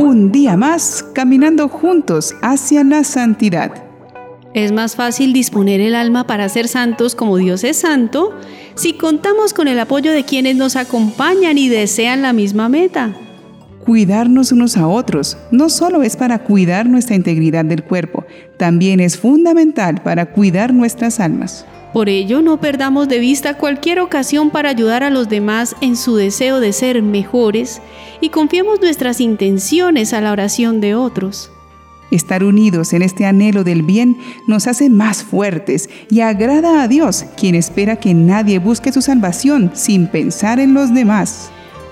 Un día más caminando juntos hacia la santidad. Es más fácil disponer el alma para ser santos como Dios es santo si contamos con el apoyo de quienes nos acompañan y desean la misma meta. Cuidarnos unos a otros no solo es para cuidar nuestra integridad del cuerpo, también es fundamental para cuidar nuestras almas. Por ello, no perdamos de vista cualquier ocasión para ayudar a los demás en su deseo de ser mejores y confiemos nuestras intenciones a la oración de otros. Estar unidos en este anhelo del bien nos hace más fuertes y agrada a Dios, quien espera que nadie busque su salvación sin pensar en los demás.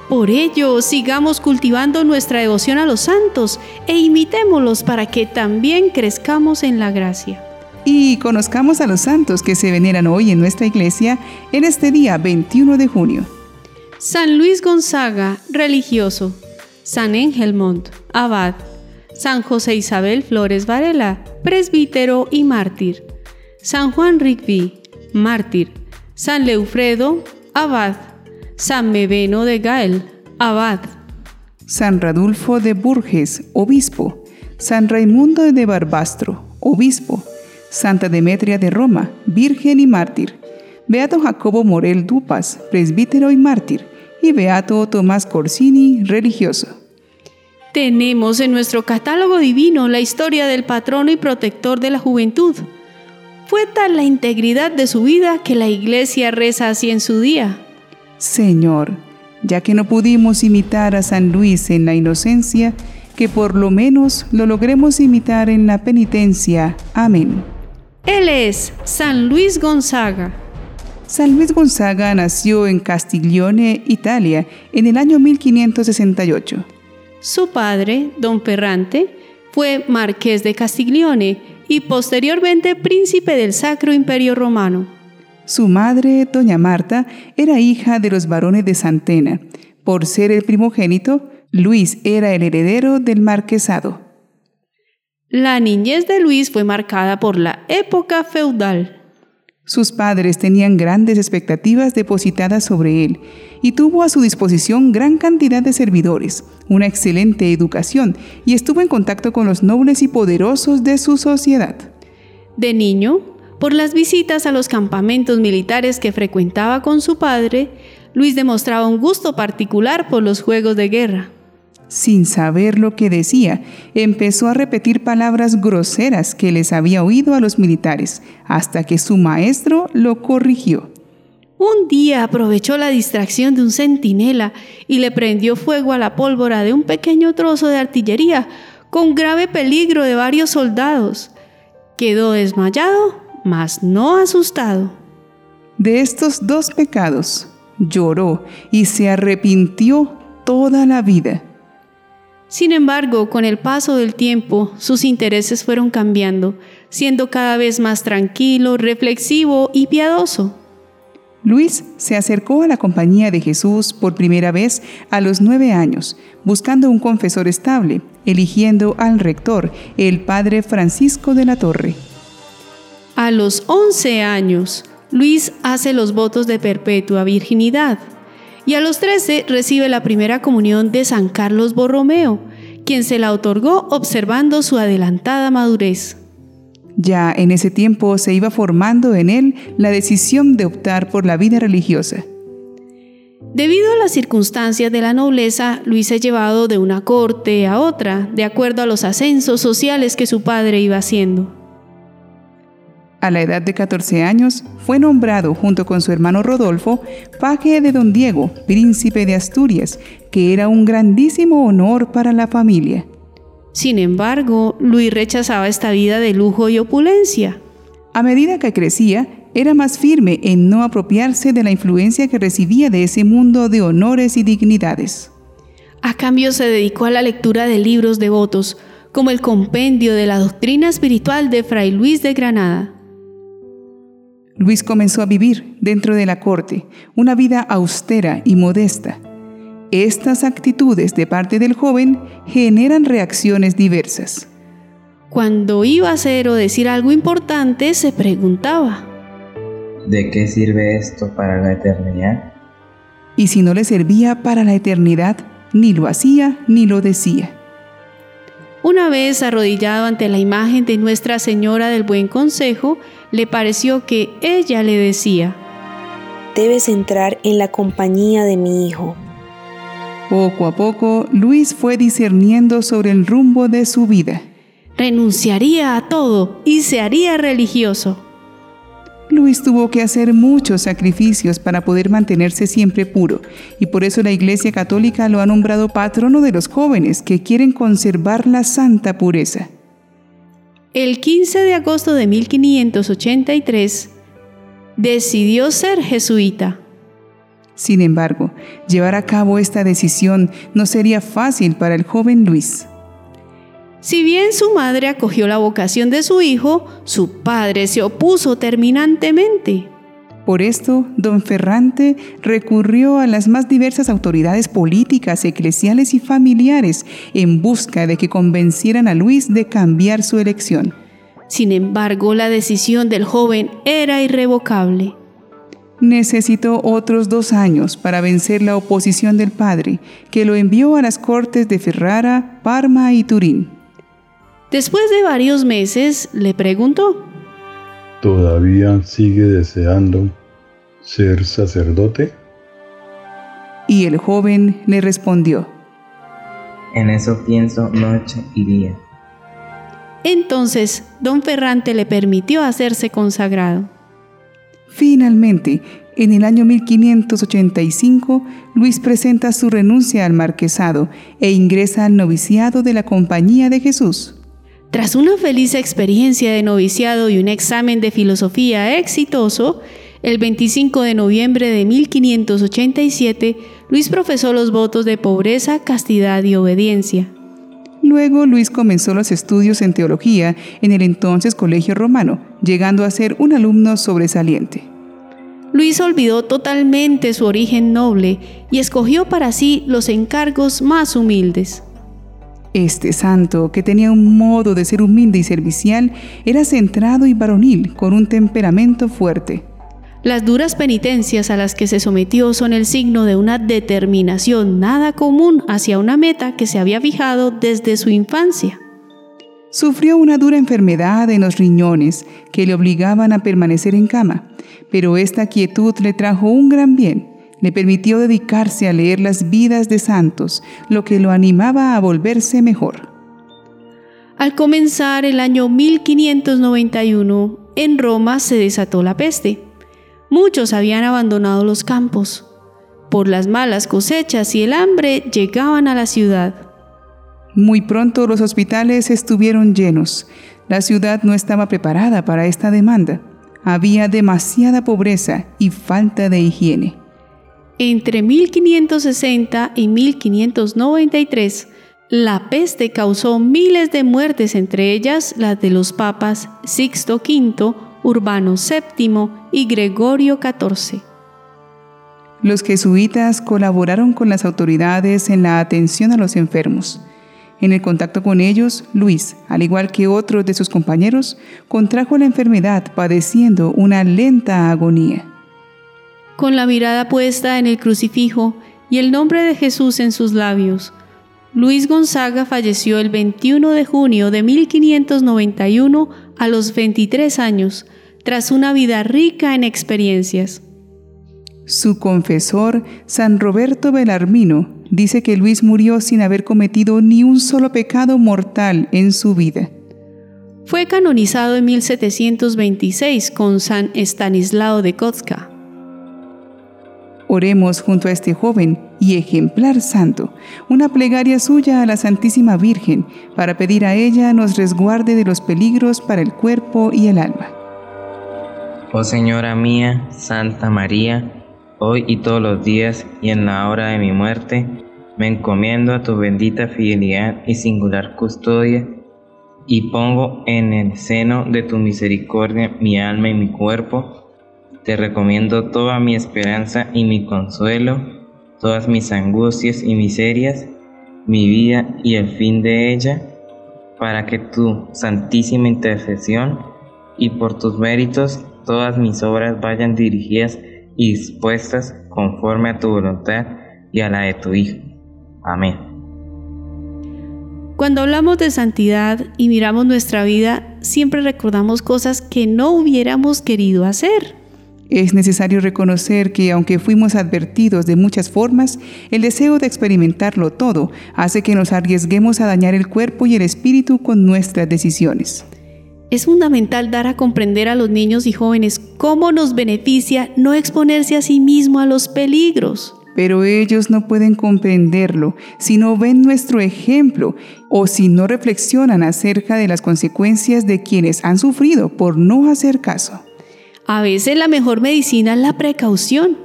Por ello, sigamos cultivando nuestra devoción a los santos e imitémoslos para que también crezcamos en la gracia. Y conozcamos a los santos que se veneran hoy en nuestra iglesia en este día 21 de junio. San Luis Gonzaga, religioso. San Engelmont, abad. San José Isabel Flores Varela, presbítero y mártir. San Juan Rigby, mártir. San Leufredo, abad. San Mebeno de Gael, abad. San Radulfo de Burges, obispo. San Raimundo de Barbastro, obispo. Santa Demetria de Roma, virgen y mártir. Beato Jacobo Morel Dupas, presbítero y mártir. Y Beato Tomás Corsini, religioso. Tenemos en nuestro catálogo divino la historia del patrono y protector de la juventud. Fue tal la integridad de su vida que la iglesia reza así en su día. Señor, ya que no pudimos imitar a San Luis en la inocencia, que por lo menos lo logremos imitar en la penitencia. Amén. Él es San Luis Gonzaga. San Luis Gonzaga nació en Castiglione, Italia, en el año 1568. Su padre, don Ferrante, fue marqués de Castiglione y posteriormente príncipe del Sacro Imperio Romano. Su madre, doña Marta, era hija de los varones de Santena. Por ser el primogénito, Luis era el heredero del marquesado. La niñez de Luis fue marcada por la época feudal. Sus padres tenían grandes expectativas depositadas sobre él y tuvo a su disposición gran cantidad de servidores, una excelente educación y estuvo en contacto con los nobles y poderosos de su sociedad. De niño, por las visitas a los campamentos militares que frecuentaba con su padre, Luis demostraba un gusto particular por los juegos de guerra. Sin saber lo que decía, empezó a repetir palabras groseras que les había oído a los militares, hasta que su maestro lo corrigió. Un día aprovechó la distracción de un centinela y le prendió fuego a la pólvora de un pequeño trozo de artillería, con grave peligro de varios soldados. Quedó desmayado mas no asustado. De estos dos pecados lloró y se arrepintió toda la vida. Sin embargo, con el paso del tiempo, sus intereses fueron cambiando, siendo cada vez más tranquilo, reflexivo y piadoso. Luis se acercó a la compañía de Jesús por primera vez a los nueve años, buscando un confesor estable, eligiendo al rector, el padre Francisco de la Torre. A los 11 años, Luis hace los votos de perpetua virginidad y a los 13 recibe la primera comunión de San Carlos Borromeo, quien se la otorgó observando su adelantada madurez. Ya en ese tiempo se iba formando en él la decisión de optar por la vida religiosa. Debido a las circunstancias de la nobleza, Luis es llevado de una corte a otra, de acuerdo a los ascensos sociales que su padre iba haciendo. A la edad de 14 años, fue nombrado junto con su hermano Rodolfo paje de don Diego, príncipe de Asturias, que era un grandísimo honor para la familia. Sin embargo, Luis rechazaba esta vida de lujo y opulencia. A medida que crecía, era más firme en no apropiarse de la influencia que recibía de ese mundo de honores y dignidades. A cambio se dedicó a la lectura de libros devotos, como el compendio de la doctrina espiritual de Fray Luis de Granada. Luis comenzó a vivir dentro de la corte una vida austera y modesta. Estas actitudes de parte del joven generan reacciones diversas. Cuando iba a hacer o decir algo importante, se preguntaba, ¿de qué sirve esto para la eternidad? Y si no le servía para la eternidad, ni lo hacía ni lo decía. Una vez arrodillado ante la imagen de Nuestra Señora del Buen Consejo, le pareció que ella le decía, Debes entrar en la compañía de mi hijo. Poco a poco, Luis fue discerniendo sobre el rumbo de su vida. Renunciaría a todo y se haría religioso. Luis tuvo que hacer muchos sacrificios para poder mantenerse siempre puro, y por eso la Iglesia Católica lo ha nombrado patrono de los jóvenes que quieren conservar la santa pureza. El 15 de agosto de 1583 decidió ser jesuita. Sin embargo, llevar a cabo esta decisión no sería fácil para el joven Luis. Si bien su madre acogió la vocación de su hijo, su padre se opuso terminantemente. Por esto, don Ferrante recurrió a las más diversas autoridades políticas, eclesiales y familiares en busca de que convencieran a Luis de cambiar su elección. Sin embargo, la decisión del joven era irrevocable. Necesitó otros dos años para vencer la oposición del padre, que lo envió a las cortes de Ferrara, Parma y Turín. Después de varios meses, le preguntó, ¿Todavía sigue deseando ser sacerdote? Y el joven le respondió, En eso pienso noche y día. Entonces, don Ferrante le permitió hacerse consagrado. Finalmente, en el año 1585, Luis presenta su renuncia al marquesado e ingresa al noviciado de la Compañía de Jesús. Tras una feliz experiencia de noviciado y un examen de filosofía exitoso, el 25 de noviembre de 1587, Luis profesó los votos de pobreza, castidad y obediencia. Luego Luis comenzó los estudios en teología en el entonces Colegio Romano, llegando a ser un alumno sobresaliente. Luis olvidó totalmente su origen noble y escogió para sí los encargos más humildes. Este santo, que tenía un modo de ser humilde y servicial, era centrado y varonil, con un temperamento fuerte. Las duras penitencias a las que se sometió son el signo de una determinación nada común hacia una meta que se había fijado desde su infancia. Sufrió una dura enfermedad en los riñones que le obligaban a permanecer en cama, pero esta quietud le trajo un gran bien le permitió dedicarse a leer las vidas de santos, lo que lo animaba a volverse mejor. Al comenzar el año 1591, en Roma se desató la peste. Muchos habían abandonado los campos. Por las malas cosechas y el hambre llegaban a la ciudad. Muy pronto los hospitales estuvieron llenos. La ciudad no estaba preparada para esta demanda. Había demasiada pobreza y falta de higiene. Entre 1560 y 1593, la peste causó miles de muertes, entre ellas las de los papas Sixto V, Urbano VII y Gregorio XIV. Los jesuitas colaboraron con las autoridades en la atención a los enfermos. En el contacto con ellos, Luis, al igual que otros de sus compañeros, contrajo la enfermedad padeciendo una lenta agonía con la mirada puesta en el crucifijo y el nombre de Jesús en sus labios. Luis Gonzaga falleció el 21 de junio de 1591 a los 23 años, tras una vida rica en experiencias. Su confesor, San Roberto Belarmino, dice que Luis murió sin haber cometido ni un solo pecado mortal en su vida. Fue canonizado en 1726 con San Estanislao de Kotska. Oremos junto a este joven y ejemplar santo, una plegaria suya a la Santísima Virgen para pedir a ella nos resguarde de los peligros para el cuerpo y el alma. Oh Señora mía, Santa María, hoy y todos los días y en la hora de mi muerte, me encomiendo a tu bendita fidelidad y singular custodia y pongo en el seno de tu misericordia mi alma y mi cuerpo te recomiendo toda mi esperanza y mi consuelo, todas mis angustias y miserias, mi vida y el fin de ella, para que tu santísima intercesión y por tus méritos todas mis obras vayan dirigidas y dispuestas conforme a tu voluntad y a la de tu Hijo. Amén. Cuando hablamos de santidad y miramos nuestra vida, siempre recordamos cosas que no hubiéramos querido hacer. Es necesario reconocer que aunque fuimos advertidos de muchas formas, el deseo de experimentarlo todo hace que nos arriesguemos a dañar el cuerpo y el espíritu con nuestras decisiones. Es fundamental dar a comprender a los niños y jóvenes cómo nos beneficia no exponerse a sí mismo a los peligros. Pero ellos no pueden comprenderlo si no ven nuestro ejemplo o si no reflexionan acerca de las consecuencias de quienes han sufrido por no hacer caso. A veces la mejor medicina es la precaución.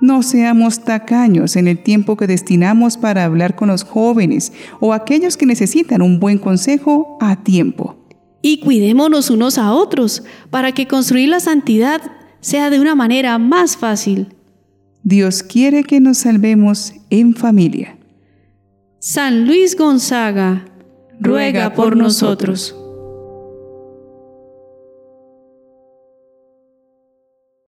No seamos tacaños en el tiempo que destinamos para hablar con los jóvenes o aquellos que necesitan un buen consejo a tiempo. Y cuidémonos unos a otros para que construir la santidad sea de una manera más fácil. Dios quiere que nos salvemos en familia. San Luis Gonzaga, ruega por nosotros.